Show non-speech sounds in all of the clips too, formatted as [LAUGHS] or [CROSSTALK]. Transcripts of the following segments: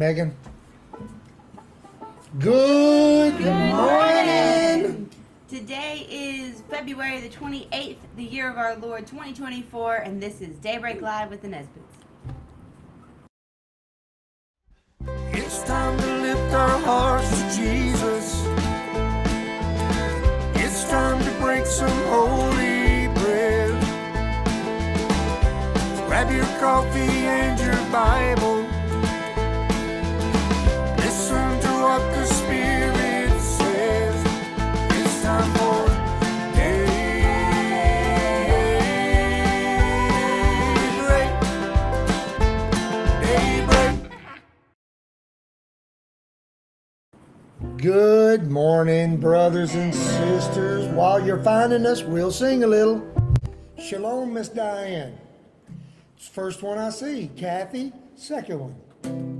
Megan. Good, morning. Today is February the 28th, the year of our Lord 2024, and this is Daybreak Live with the Nesbitts. It's time to lift our hearts to Jesus. It's time to break some holy bread. Grab your coffee and your Bible. Good morning, brothers and sisters. While you're finding us, we'll sing a little. Shalom, Miss Diane. First one I see. Kathy, second one.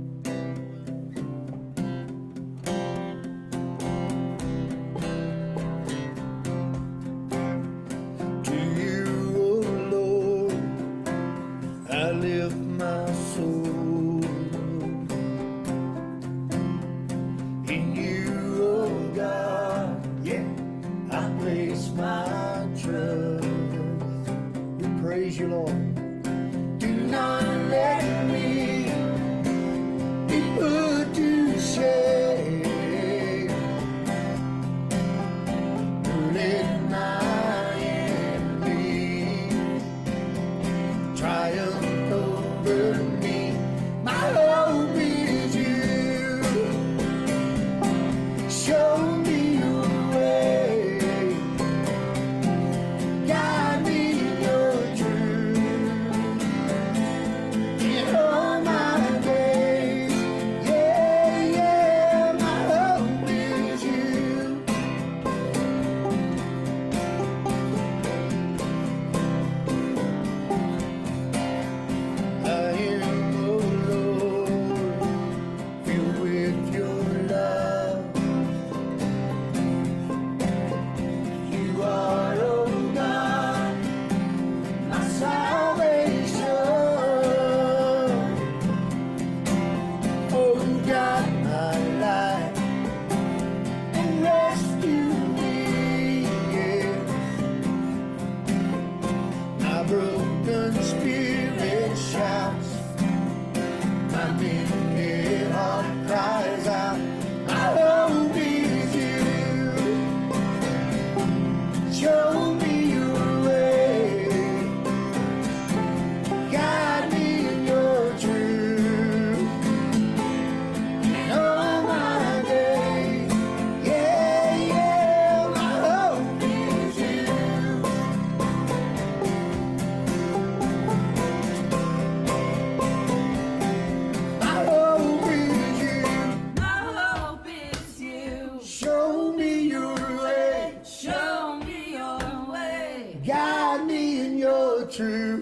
Your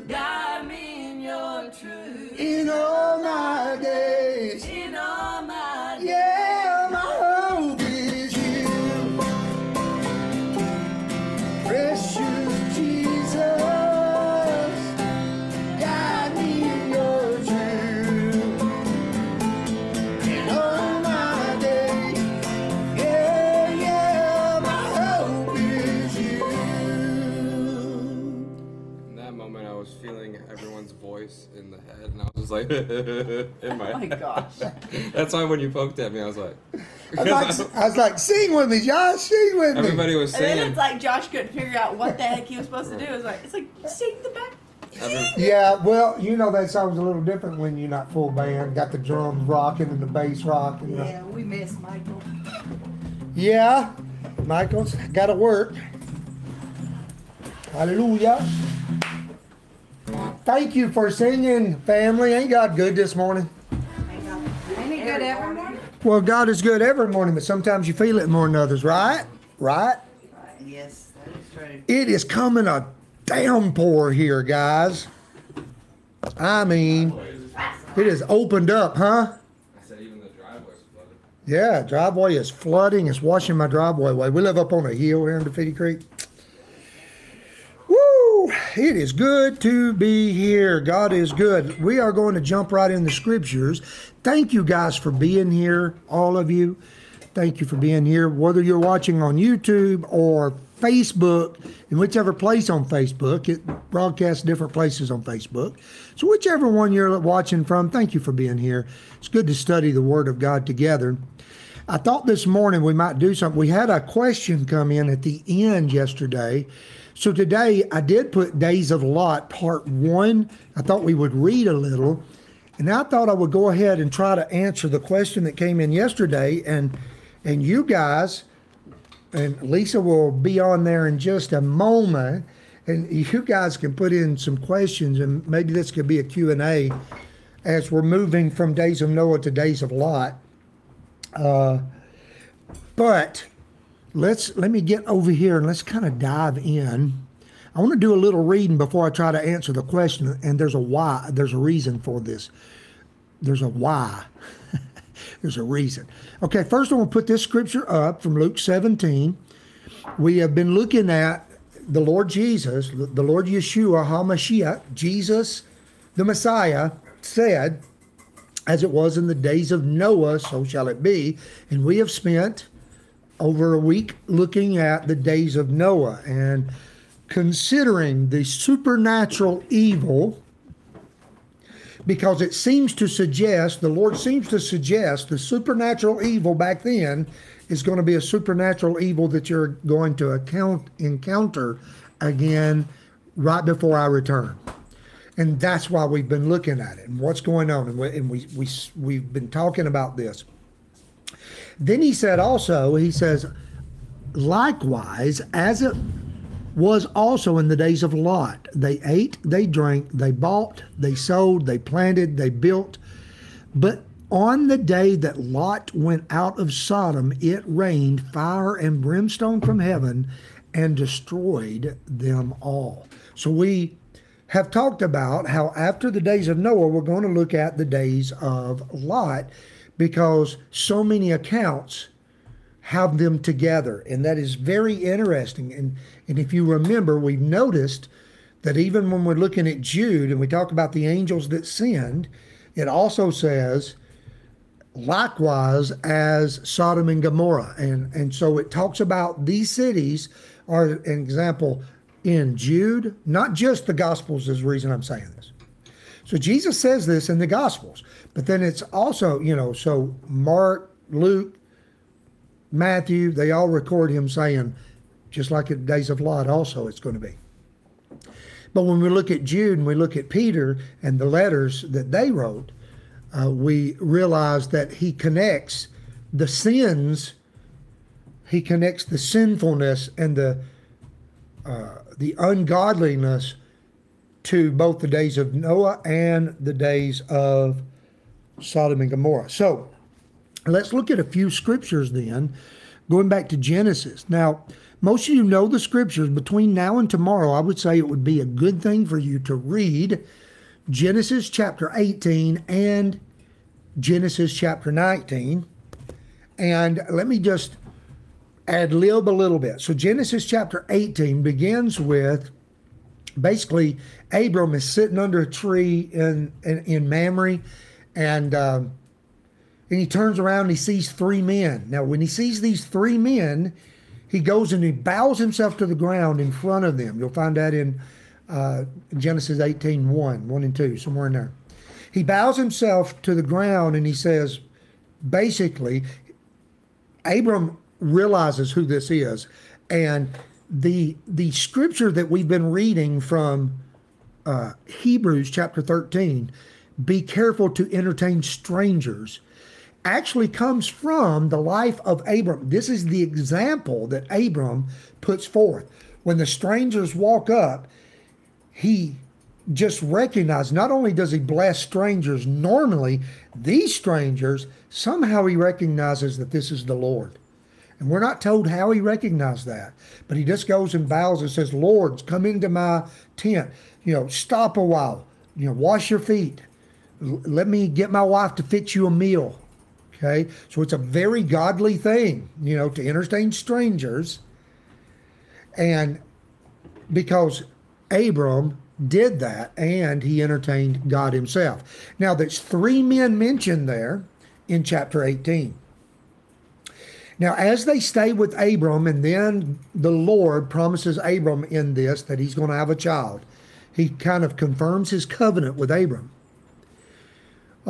was like, [LAUGHS] in my. Oh my gosh. That's why when you poked at me, I was like, [LAUGHS] I was like, [LAUGHS] I was like, sing with me, Josh, sing with me. everybody was And then it's like Josh couldn't figure out what the heck he was supposed to do. It's like, it's like, sing the back. Every- Yeah, well, you know that song's a little different when you're not full band. Got the drums rocking and the bass rocking. Yeah, we miss Michael. Yeah, Michael's got to work. Hallelujah. Thank you for singing, family. Ain't God good this morning? Ain't it good every morning? Well, God is good every morning, but sometimes you feel it more than others, right? Right? Yes, that is true. It is coming a downpour here, guys. I mean, it has opened up, huh? I said even the driveway's flooded. Yeah, driveway is flooding. It's washing my driveway away. We live up on a hill here in Defeated Creek. Woo! It is good to be here. God is good. We are going to jump right in the scriptures. Thank you guys for being here, all of you. Thank you for being here. Whether you're watching on YouTube or Facebook, in whichever place on Facebook, it broadcasts different places on Facebook. So, whichever one you're watching from, thank you for being here. It's good to study the Word of God together. I thought this morning we might do something. We had a question come in at the end yesterday. So today I did put Days of Lot part one. I thought we would read a little. And I thought I would go ahead and try to answer the question that came in yesterday. And and you guys, and Lisa will be on there in just a moment. And you guys can put in some questions and maybe this could be a Q&A as we're moving from Days of Noah to Days of Lot. Uh, but let's let me get over here and let's kind of dive in. I want to do a little reading before I try to answer the question, and there's a why. There's a reason for this. There's a why. [LAUGHS] there's a reason. Okay, first I want to put this scripture up from Luke 17. We have been looking at the Lord Jesus, the Lord Yeshua HaMashiach, Jesus, the Messiah, said, as it was in the days of Noah, so shall it be. And we have spent over a week looking at the days of Noah and considering the supernatural evil because it seems to suggest, the Lord seems to suggest the supernatural evil back then is going to be a supernatural evil that you're going to account, encounter again right before I return. And that's why we've been looking at it and what's going on. And, we, and we, we, we've been talking about this. Then he said also, he says, likewise, as it was also in the days of Lot, they ate, they drank, they bought, they sold, they planted, they built. But on the day that Lot went out of Sodom, it rained fire and brimstone from heaven and destroyed them all. So we have talked about how after the days of Noah, we're going to look at the days of Lot because so many accounts have them together. And that is very interesting. And, and if you remember, we've noticed that even when we're looking at Jude and we talk about the angels that sinned, it also says, likewise as Sodom and Gomorrah. And, and so it talks about these cities are an example in Jude, not just the Gospels is the reason I'm saying this. So Jesus says this in the Gospels. But then it's also, you know, so Mark, Luke, Matthew, they all record him saying, just like in the days of Lot, also it's going to be. But when we look at Jude and we look at Peter and the letters that they wrote, uh, we realize that he connects the sins, he connects the sinfulness and the uh, the ungodliness to both the days of Noah and the days of Sodom and Gomorrah. So let's look at a few scriptures then, going back to Genesis. Now, most of you know the scriptures. Between now and tomorrow, I would say it would be a good thing for you to read Genesis chapter 18 and Genesis chapter 19. And let me just ad lib a little bit. So, Genesis chapter 18 begins with basically Abram is sitting under a tree in, in, in Mamre and um, and he turns around and he sees three men. Now, when he sees these three men, he goes and he bows himself to the ground in front of them. You'll find that in uh, Genesis 18 1, 1 and 2, somewhere in there. He bows himself to the ground and he says, basically, Abram realizes who this is. And the the scripture that we've been reading from uh, Hebrews chapter 13 be careful to entertain strangers actually comes from the life of Abram. This is the example that Abram puts forth. When the strangers walk up, he just recognizes not only does he bless strangers normally, these strangers, somehow he recognizes that this is the Lord. And we're not told how he recognized that, but he just goes and bows and says, Lords, come into my tent. You know, stop a while. You know, wash your feet let me get my wife to fix you a meal. Okay. So it's a very godly thing, you know, to entertain strangers. And because Abram did that and he entertained God himself. Now, there's three men mentioned there in chapter 18. Now, as they stay with Abram, and then the Lord promises Abram in this that he's going to have a child, he kind of confirms his covenant with Abram.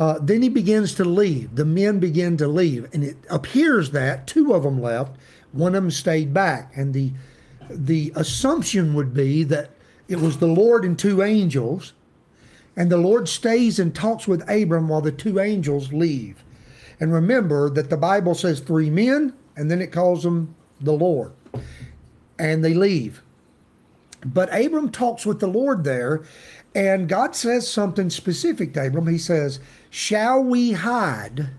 Uh, then he begins to leave. The men begin to leave, and it appears that two of them left, one of them stayed back, and the the assumption would be that it was the Lord and two angels, and the Lord stays and talks with Abram while the two angels leave. And remember that the Bible says three men, and then it calls them the Lord, and they leave. But Abram talks with the Lord there, and God says something specific to Abram. He says, Shall we hide?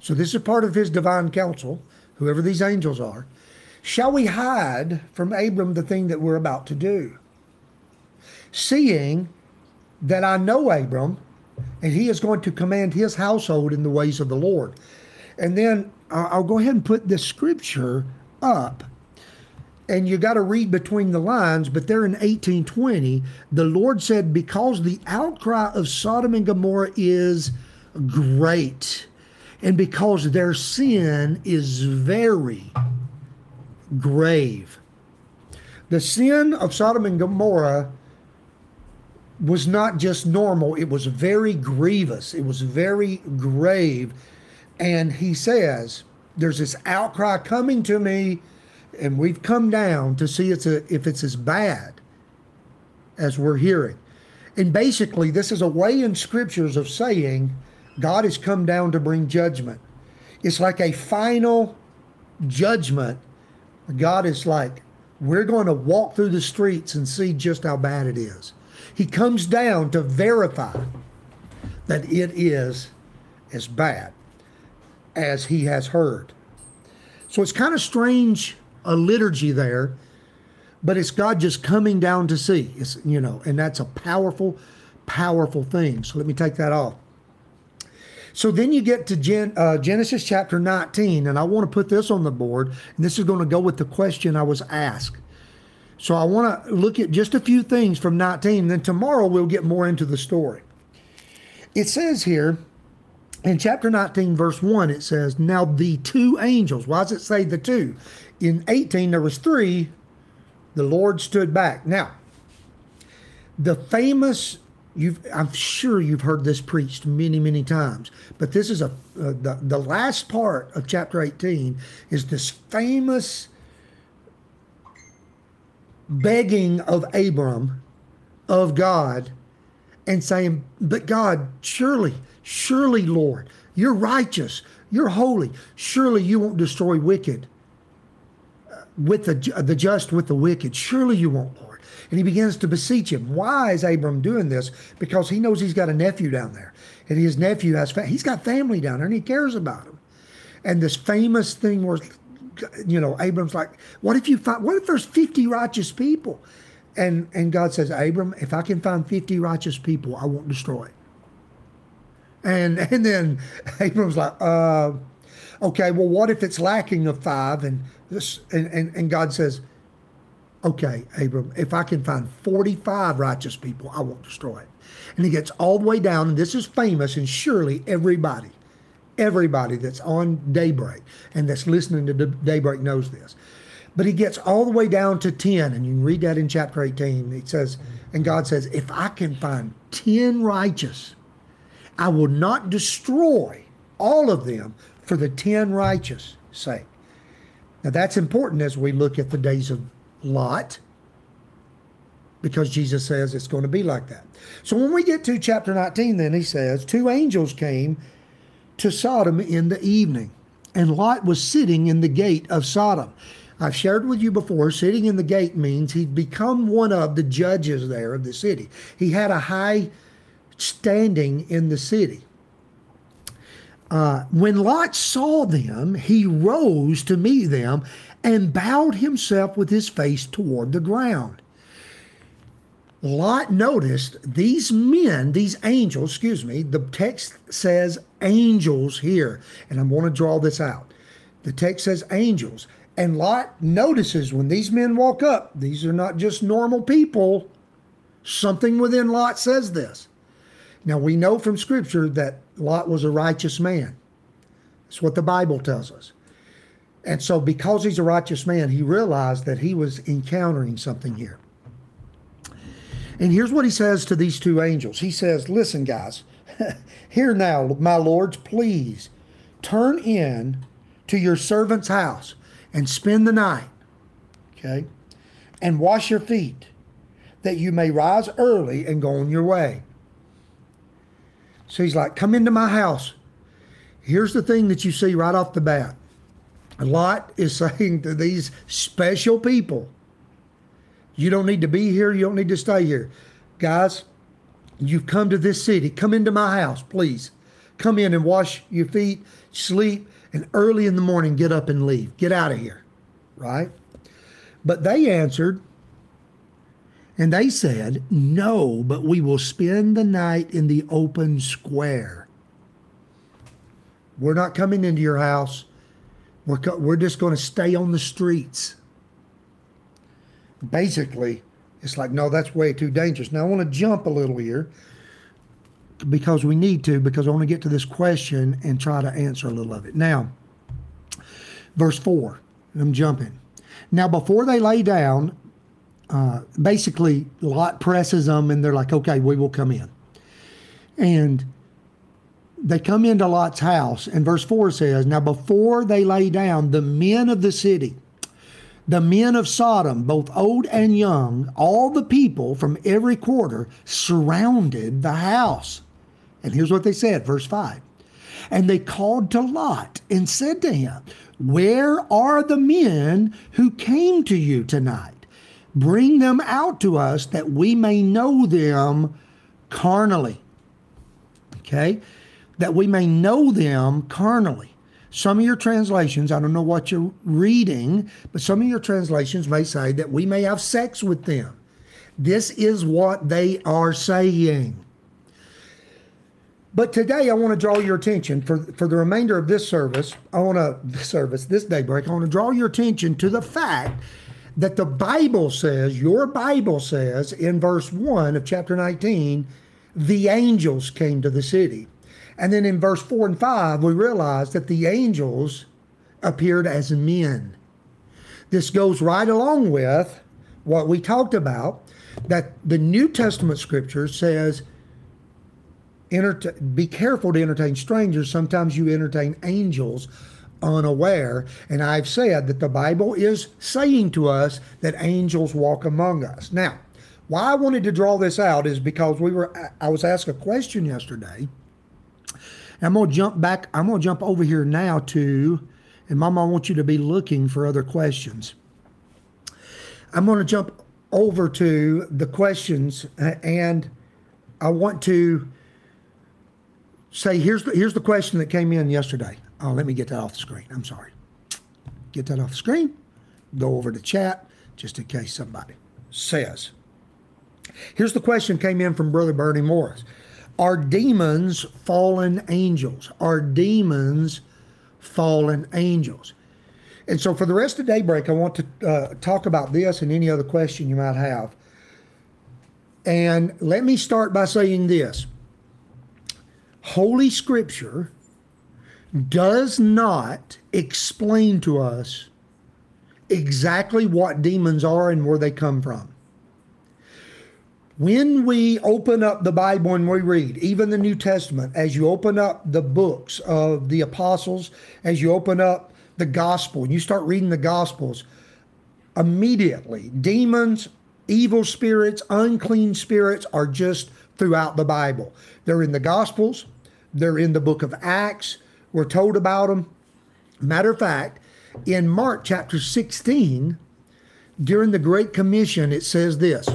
So this is part of his divine counsel, whoever these angels are. Shall we hide from Abram the thing that we're about to do? Seeing that I know Abram, and he is going to command his household in the ways of the Lord. And then I'll go ahead and put this scripture up. And you got to read between the lines, but there in 1820, the Lord said, Because the outcry of Sodom and Gomorrah is great, and because their sin is very grave. The sin of Sodom and Gomorrah was not just normal, it was very grievous, it was very grave. And he says, There's this outcry coming to me, and we've come down to see it's a, if it's as bad as we're hearing. And basically, this is a way in scriptures of saying God has come down to bring judgment. It's like a final judgment. God is like, we're going to walk through the streets and see just how bad it is. He comes down to verify that it is as bad as he has heard. So it's kind of strange a liturgy there, but it's God just coming down to see. It's you know, and that's a powerful, powerful thing. So let me take that off. So then you get to Gen, uh, Genesis chapter 19, and I want to put this on the board, and this is going to go with the question I was asked. So I want to look at just a few things from 19, and then tomorrow we'll get more into the story. It says here in chapter 19, verse 1, it says, Now the two angels, why does it say the two? In 18, there was three, the Lord stood back. Now, the famous You've, I'm sure you've heard this preached many, many times, but this is a uh, the the last part of chapter 18 is this famous begging of Abram of God and saying, But God, surely, surely, Lord, you're righteous, you're holy. Surely you won't destroy wicked uh, with the, the just with the wicked. Surely you won't, Lord. And he begins to beseech him. Why is Abram doing this? Because he knows he's got a nephew down there. And his nephew has, he's got family down there and he cares about him. And this famous thing where you know, Abram's like, what if you find, what if there's 50 righteous people? And, and God says, Abram, if I can find 50 righteous people, I won't destroy it. And, [LAUGHS] and then Abram's like, uh, okay, well, what if it's lacking of five? And, this, and, and, and God says, okay, Abram, if I can find 45 righteous people, I won't destroy it. And he gets all the way down, and this is famous, and surely everybody Everybody that's on Daybreak and that's listening to Daybreak knows this. But he gets all the way down to 10, and you can read that in chapter 18. It says, and God says, If I can find 10 righteous, I will not destroy all of them for the 10 righteous sake. Now that's important as we look at the days of Lot, because Jesus says it's going to be like that. So when we get to chapter 19, then he says, Two angels came to Sodom in the evening, and Lot was sitting in the gate of Sodom. I've shared with you before, sitting in the gate means he'd become one of the judges there of the city. He had a high standing in the city. Uh, when Lot saw them, he rose to meet them and bowed himself with his face toward the ground. Lot noticed these men, these angels, excuse me, the text says angels here, and I'm going to draw this out. The text says angels. And Lot notices when these men walk up, these are not just normal people. Something within Lot says this. Now we know from Scripture that Lot was a righteous man. That's what the Bible tells us. And so, because he's a righteous man, he realized that he was encountering something here. And here's what he says to these two angels He says, Listen, guys, [LAUGHS] here now, my lords, please turn in to your servant's house and spend the night, okay, and wash your feet, that you may rise early and go on your way. So he's like, Come into my house. Here's the thing that you see right off the bat. Lot is [LAUGHS] saying to these special people, You don't need to be here. You don't need to stay here. Guys, you've come to this city. Come into my house, please. Come in and wash your feet, sleep, and early in the morning get up and leave. Get out of here. Right? But they answered, and they said, No, but we will spend the night in the open square. We're not coming into your house. We're, co- we're just going to stay on the streets. Basically, it's like, no, that's way too dangerous. Now, I want to jump a little here because we need to, because I want to get to this question and try to answer a little of it. Now, verse 4, I'm jumping. Now, before they lay down, uh, basically, Lot presses them and they're like, okay, we will come in. And they come into Lot's house, and verse 4 says, Now before they lay down, the men of the city, the men of Sodom, both old and young, all the people from every quarter surrounded the house. And here's what they said, verse 5. And they called to Lot and said to him, Where are the men who came to you tonight? Bring them out to us that we may know them carnally. Okay? That we may know them carnally. Some of your translations, I don't know what you're reading, but some of your translations may say that we may have sex with them. This is what they are saying. But today I want to draw your attention for, for the remainder of this service. I want to service, this daybreak, I want to draw your attention to the fact that the Bible says, your Bible says in verse 1 of chapter 19, the angels came to the city. And then in verse 4 and 5, we realize that the angels appeared as men. This goes right along with what we talked about that the New Testament scripture says, be careful to entertain strangers. Sometimes you entertain angels unaware. And I've said that the Bible is saying to us that angels walk among us. Now, why I wanted to draw this out is because we were I was asked a question yesterday. I'm gonna jump back, I'm gonna jump over here now to, and Mama, I want you to be looking for other questions. I'm gonna jump over to the questions and I want to say here's the here's the question that came in yesterday. Oh, let me get that off the screen. I'm sorry. Get that off the screen. Go over to chat just in case somebody says. Here's the question came in from Brother Bernie Morris. Are demons fallen angels? Are demons fallen angels? And so for the rest of daybreak, I want to uh, talk about this and any other question you might have. And let me start by saying this Holy Scripture does not explain to us exactly what demons are and where they come from. When we open up the Bible and we read, even the New Testament, as you open up the books of the apostles, as you open up the gospel, and you start reading the gospels, immediately demons, evil spirits, unclean spirits are just throughout the Bible. They're in the gospels, they're in the book of Acts, we're told about them. Matter of fact, in Mark chapter 16, during the Great Commission, it says this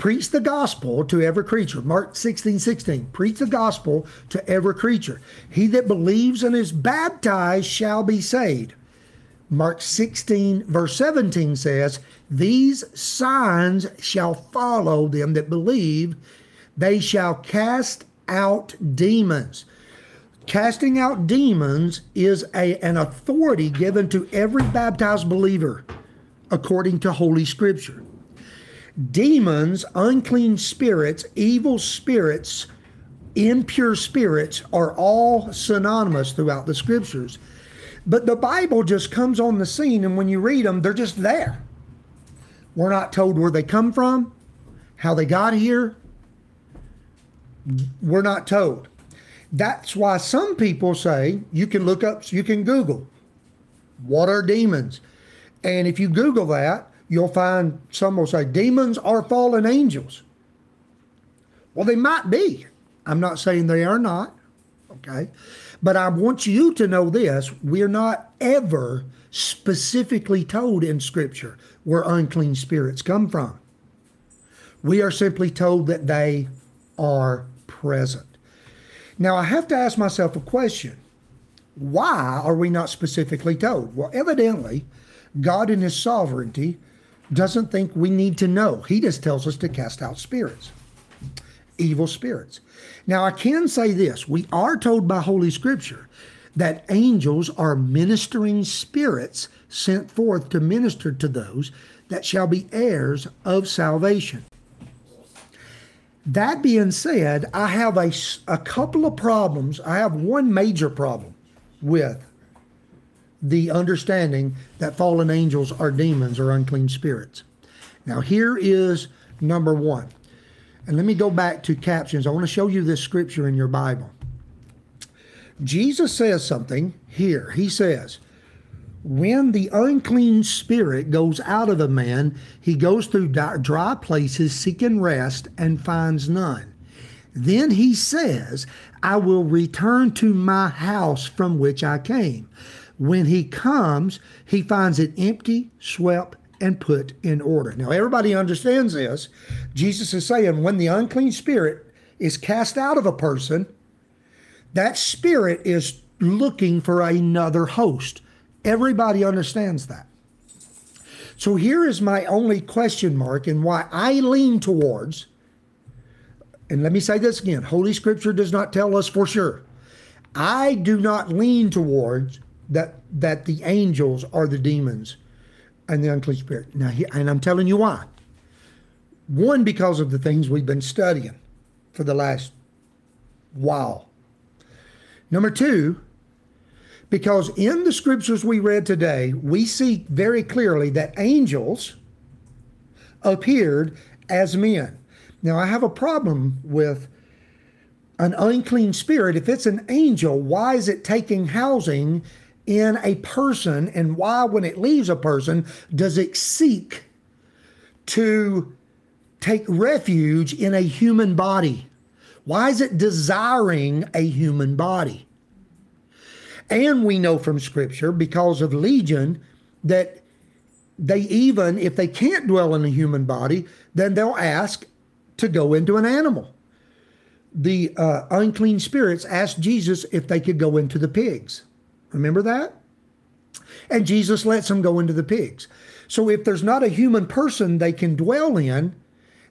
Preach the gospel to every creature. Mark 16, 16. Preach the gospel to every creature. He that believes and is baptized shall be saved. Mark 16, verse 17 says, These signs shall follow them that believe. They shall cast out demons. Casting out demons is a, an authority given to every baptized believer according to Holy Scripture. Demons, unclean spirits, evil spirits, impure spirits are all synonymous throughout the scriptures. But the Bible just comes on the scene, and when you read them, they're just there. We're not told where they come from, how they got here. We're not told. That's why some people say you can look up, you can Google, what are demons? And if you Google that, you'll find some will say demons are fallen angels. Well, they might be. I'm not saying they are not, okay? But I want you to know this we're not ever specifically told in Scripture where unclean spirits come from. We are simply told that they are present. Now, I have to ask myself a question why are we not specifically told? Well, evidently, God in His sovereignty doesn't think we need to know. He just tells us to cast out spirits, evil spirits. Now, I can say this we are told by Holy Scripture that angels are ministering spirits sent forth to minister to those that shall be heirs of salvation. That being said, I have a, a couple of problems. I have one major problem with the understanding that fallen angels are demons or unclean spirits. Now, here is number one. And let me go back to captions. I want to show you this scripture in your Bible. Jesus says something here. He says, When the unclean spirit goes out of a man, he goes through dry places seeking rest and finds none. Then he says, I will return to my house from which I came. When he comes, he finds it empty, swept, and put in order. Now, everybody understands this. Jesus is saying when the unclean spirit is cast out of a person, that spirit is looking for another host. Everybody understands that. So here is my only question mark and why I lean towards, and let me say this again Holy Scripture does not tell us for sure. I do not lean towards that that the angels are the demons and the unclean spirit. Now, and I'm telling you why. One, because of the things we've been studying for the last while. Number two, because in the scriptures we read today, we see very clearly that angels appeared as men. Now, I have a problem with an unclean spirit. If it's an angel, why is it taking housing in a person and why, when it leaves a person, does it seek to take refuge in a human body? Why is it desiring a human body? And we know from Scripture, because of Legion, that they even, if they can't dwell in a human body, then they'll ask to go into an animal. The uh, unclean spirits asked Jesus if they could go into the pigs. Remember that? And Jesus lets them go into the pigs. So if there's not a human person they can dwell in,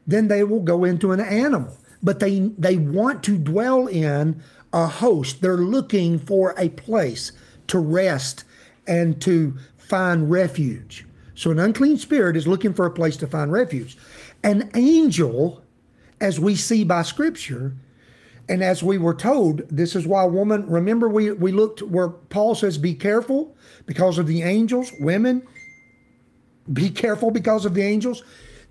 then they will go into an animal. But they they want to dwell in a host. They're looking for a place to rest and to find refuge. So an unclean spirit is looking for a place to find refuge. An angel, as we see by scripture, and as we were told, this is why woman, remember we, we looked where Paul says, be careful because of the angels, women, be careful because of the angels.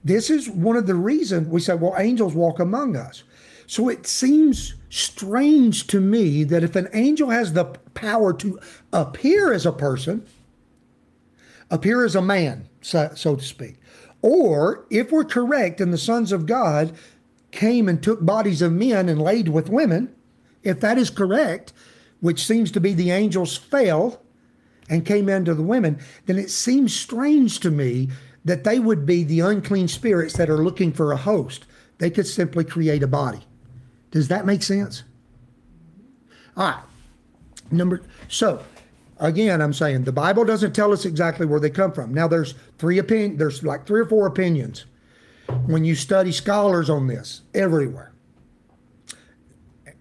This is one of the reasons we say, well, angels walk among us. So it seems strange to me that if an angel has the power to appear as a person, appear as a man, so, so to speak, or if we're correct and the sons of God came and took bodies of men and laid with women, if that is correct, which seems to be the angels fell and came into the women, then it seems strange to me that they would be the unclean spirits that are looking for a host. They could simply create a body. Does that make sense? All right. Number so again, I'm saying the Bible doesn't tell us exactly where they come from. Now there's three opinion there's like three or four opinions when you study scholars on this everywhere.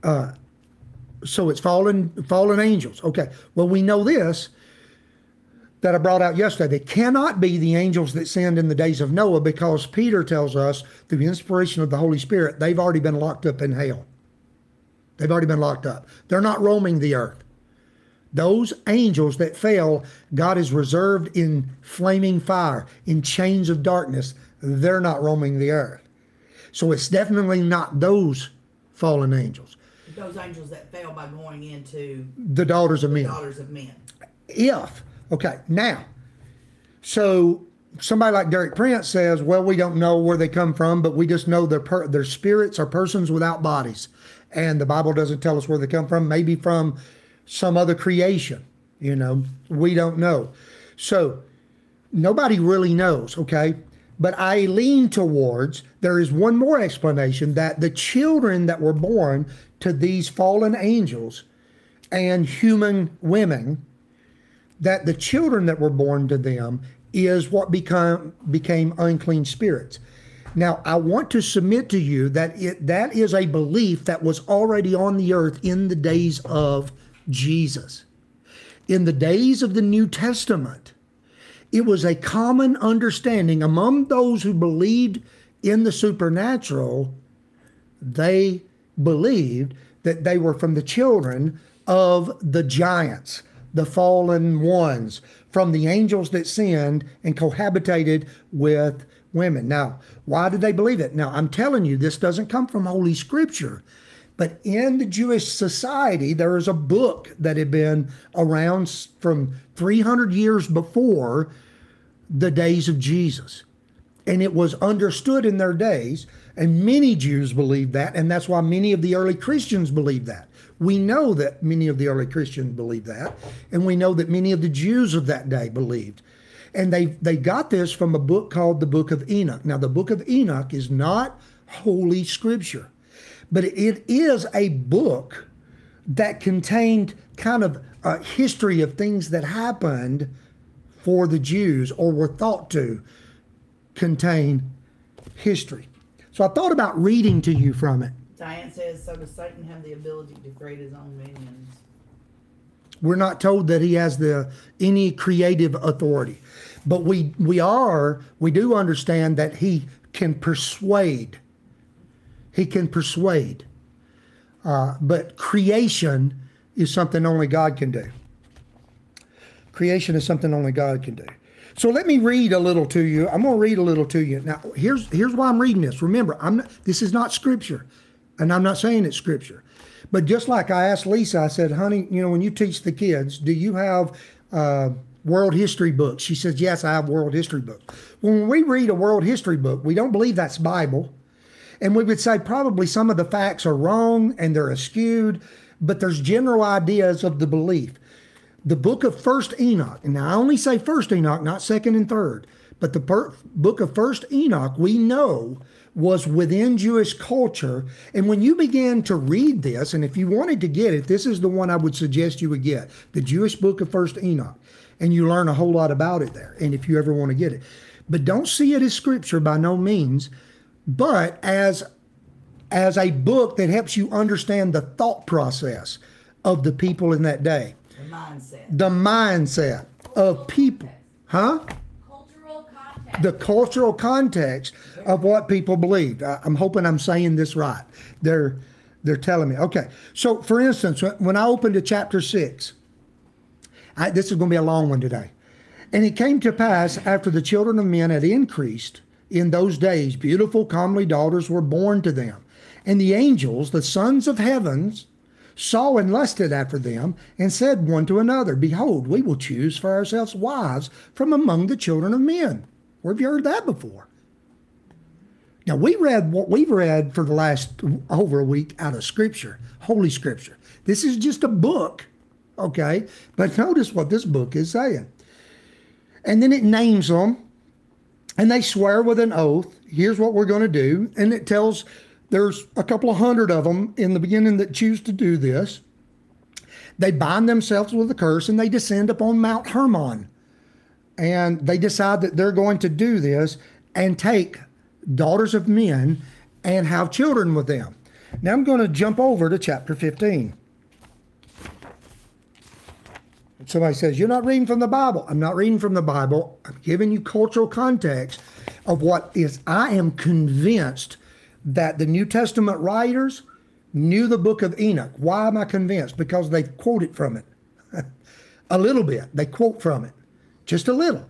Uh, so it's fallen fallen angels. Okay. Well, we know this. that I brought out yesterday. They cannot be the angels that sinned in the days of Noah because Peter tells us, through the inspiration of the Holy Spirit, they've already been locked up in hell. They've already been locked up. They're not roaming the earth. Those angels that fell, God is reserved in flaming fire, in chains of darkness. They're not roaming the earth. So it's definitely not those fallen angels, Those angels that fell by going into the daughters of men. daughters of men. if okay now so somebody like derek prince says well we don't know where they come from but we just know their per- their spirits are persons without bodies and the bible doesn't tell us where they come from maybe from some other creation you know we don't know so nobody really knows okay but i lean towards there is one more explanation that the children that were born to these fallen angels and human women that the children that were born to them is what become became unclean spirits. Now, I want to submit to you that it that is a belief that was already on the earth in the days of Jesus. In the days of the New Testament, it was a common understanding among those who believed in the supernatural, they believed that they were from the children of the giants, the fallen ones, from the angels that sinned and cohabitated with women. Now, why did they believe it? Now, I'm telling you, this doesn't come from Holy Scripture. But in the Jewish society, there is a book that had been around from 300 years before the days of Jesus. And it was understood in their days, and many Jews believed that, and that's why many of the early Christians believed that. We know that many of the early Christians believed that, and we know that many of the Jews of that day believed. And they they got this from a book called the Book of Enoch. Now, the Book of Enoch is not holy scripture, but it is a book that contained kind of a history of things that happened for the Jews or were thought to contain history. So I thought about reading to you from it. Diane says, so does Satan have the ability to create his own minions? We're not told that he has the any creative authority, but we we are we do understand that he can persuade. He can persuade, uh, but creation is something only God can do. Creation is something only God can do. So let me read a little to you. I'm going to read a little to you. Now, here's here's why I'm reading this. Remember, I'm not, this is not scripture, and I'm not saying it's scripture. But just like I asked Lisa, I said, "Honey, you know, when you teach the kids, do you have uh, world history books?" She says, "Yes, I have world history books." When we read a world history book, we don't believe that's Bible, and we would say probably some of the facts are wrong and they're askewed, but there's general ideas of the belief. The book of first enoch and i only say first enoch not second and third but the per- book of first enoch we know was within jewish culture. And when you began to read this and if you wanted to get it this is the one i would suggest you would get the jewish book of first enoch. And you learn a whole lot about it there and if you ever want to get it. But don't see it as scripture by no means but as as a book that helps you understand the thought process of the people in that day The mindset. the mindset of people, huh? Cultural context. The cultural context of what people believed. I, I'm hoping I'm saying this right. They're they're telling me. Okay. So, for instance, when- when I opened to chapter six, I, this is going to be a long one today. And it came to pass after the children of men had increased in those days, beautiful, comely daughters were born to them. And the angels, the sons of heavens, saw and lusted after them, and said one to another, Behold, we will choose for ourselves wives from among the children of men. Where have you heard that before? Now, we read what we've read for the last over a week out of Scripture, Holy Scripture. This is just a book, okay? But notice what this book is saying. And then it names them, and they swear with an oath, here's what we're going to do. And it tells there's a couple of hundred of them in the beginning that choose to do this. They bind themselves with a curse and they descend upon Mount Hermon. And they decide that they're going to do this and take daughters of men and have children with them. Now I'm going to jump over to chapter 15. Somebody says, You're not reading from the Bible. I'm not reading from the Bible. I'm giving you cultural context of what is. I am convinced that the New Testament writers knew the book of Enoch. Why am I convinced? Because they quoted from it [LAUGHS] a little bit. They quote from it just a little.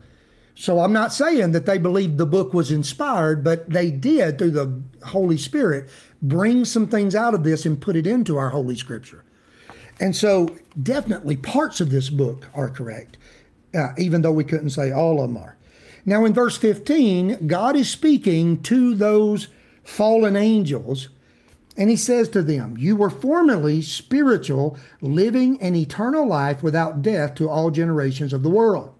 So I'm not saying that they believed the book was inspired, but they did through the Holy Spirit bring some things out of this and put it into our Holy Scripture. And so, definitely parts of this book are correct, uh, even though we couldn't say all of them are. Now, in verse 15, God is speaking to those fallen angels, and he says to them, You were formerly spiritual, living an eternal life without death to all generations of the world.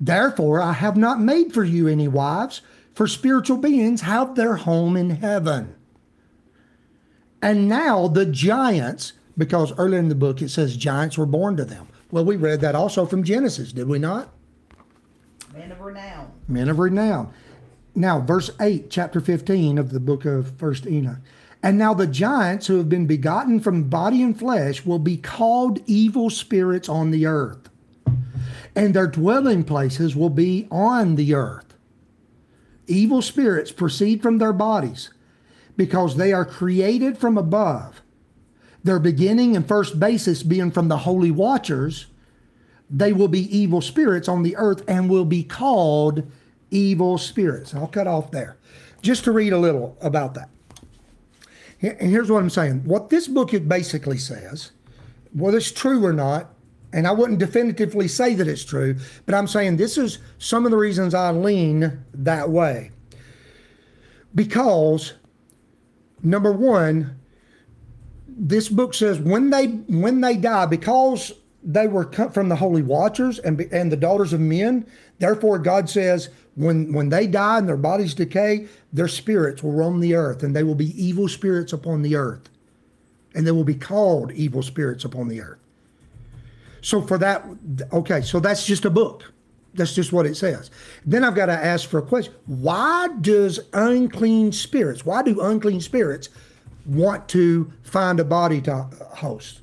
Therefore, I have not made for you any wives, for spiritual beings have their home in heaven. And now the giants, because earlier in the book it says giants were born to them. Well, we read that also from Genesis, did we not? Man of renown. Men of renown. Now, verse 8, chapter 15 of the book of First Enoch. And now the giants who have been begotten from body and flesh will be called evil spirits on the earth, and their dwelling places will be on the earth. Evil spirits proceed from their bodies because they are created from above. Their beginning and first basis being from the holy watchers, they will be evil spirits on the earth and will be called evil spirits. I'll cut off there just to read a little about that. And here's what I'm saying. What this book basically says, whether it's true or not, and I wouldn't definitively say that it's true, but I'm saying this is some of the reasons I lean that way. Because number one, this book says when they when they die, because they were from the holy watchers and and the daughters of men. Therefore, God says when when they die and their bodies decay, their spirits will roam the earth, and they will be evil spirits upon the earth, and they will be called evil spirits upon the earth. So for that, okay, so that's just a book. That's just what it says. Then I've got to ask for a question. Why does unclean spirits, why do unclean spirits want to find a body to host?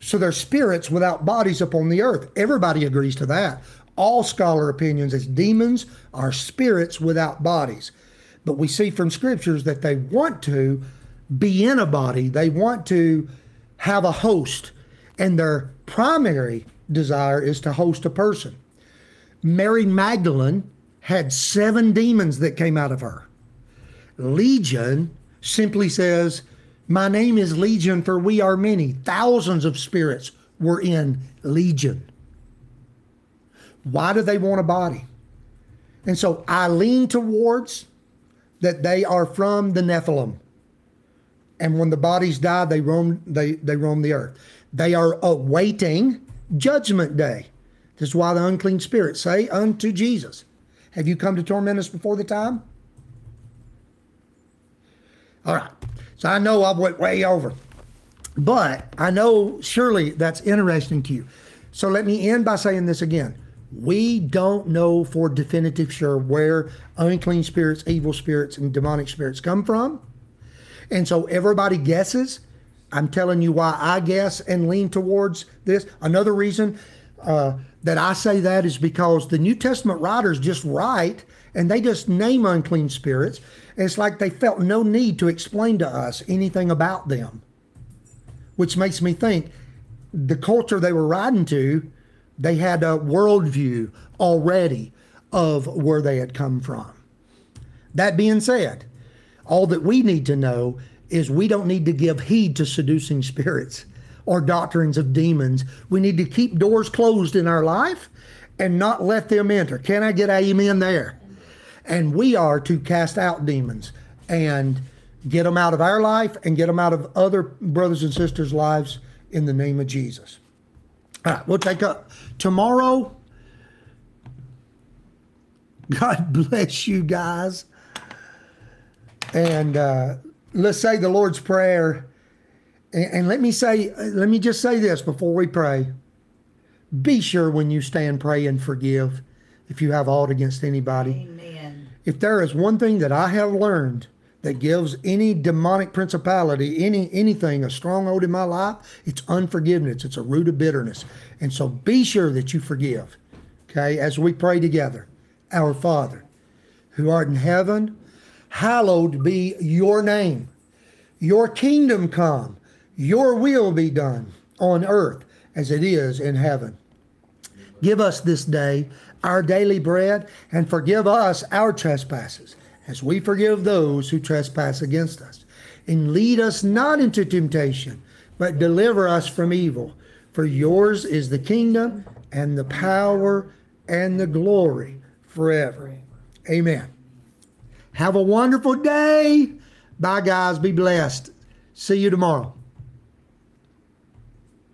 So they're spirits without bodies upon the earth. Everybody agrees to that. All scholar opinions is demons are spirits without bodies. But we see from scriptures that they want to be in a body, they want to have a host, and their primary desire is to host a person. Mary Magdalene had seven demons that came out of her. Legion simply says, My name is Legion, for we are many. Thousands of spirits were in Legion. Why do they want a body? And so I lean towards that they are from the Nephilim. And when the bodies die, they roam they, they roam the earth. They are awaiting judgment day. This is why the unclean spirits say unto Jesus, Have you come to torment us before the time? All right. So I know I went way over. But I know surely that's interesting to you. So let me end by saying this again. We don't know for definitive sure where unclean spirits, evil spirits, and demonic spirits come from. And so everybody guesses. I'm telling you why I guess and lean towards this. Another reason uh, that I say that is because the New Testament writers just write and they just name unclean spirits. And it's like they felt no need to explain to us anything about them, which makes me think the culture they were riding to, they had a worldview already of where they had come from. That being said, all that we need to know is we don't need to give heed to seducing spirits or doctrines of demons. We need to keep doors closed in our life and not let them enter. Can I get amen there? And we are to cast out demons and get them out of our life and get them out of other brothers and sisters' lives in the name of Jesus. All right, we'll take up tomorrow. God [LAUGHS] bless you guys. And uh, let's say the Lord's Prayer. And, and let me say, let me just say this before we pray. Be sure when you stand, pray, and forgive if you have aught against anybody. Amen. If there is one thing that I have learned that gives any demonic principality, any anything, a stronghold in my life, it's unforgiveness. It's a root of bitterness. And so be sure that you forgive. Okay, as we pray together. Our Father, who art in heaven, hallowed be your name. Your kingdom come, your will be done on earth as it is in heaven. Give us this day our daily bread, and forgive us our trespasses, as we forgive those who trespass against us. And lead us not into temptation, but deliver us from evil. For yours is the kingdom, and the power, and the glory forever. Amen. Have a wonderful day. Bye, guys. Be blessed. See you tomorrow.